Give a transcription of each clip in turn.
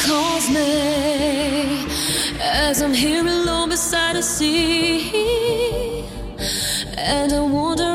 calls me as I'm here alone beside the sea, and I wonder.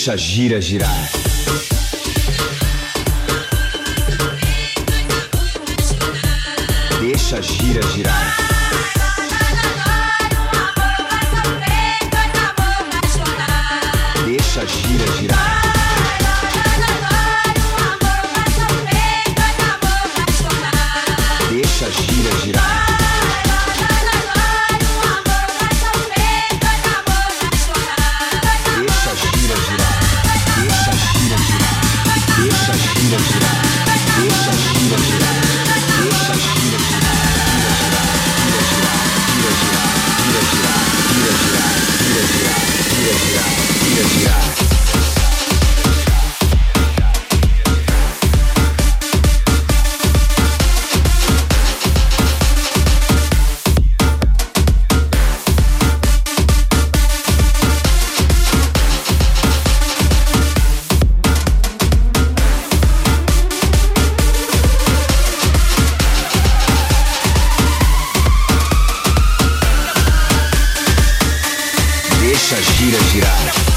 Deixa gira girar. Deixa gira girar. Yeah.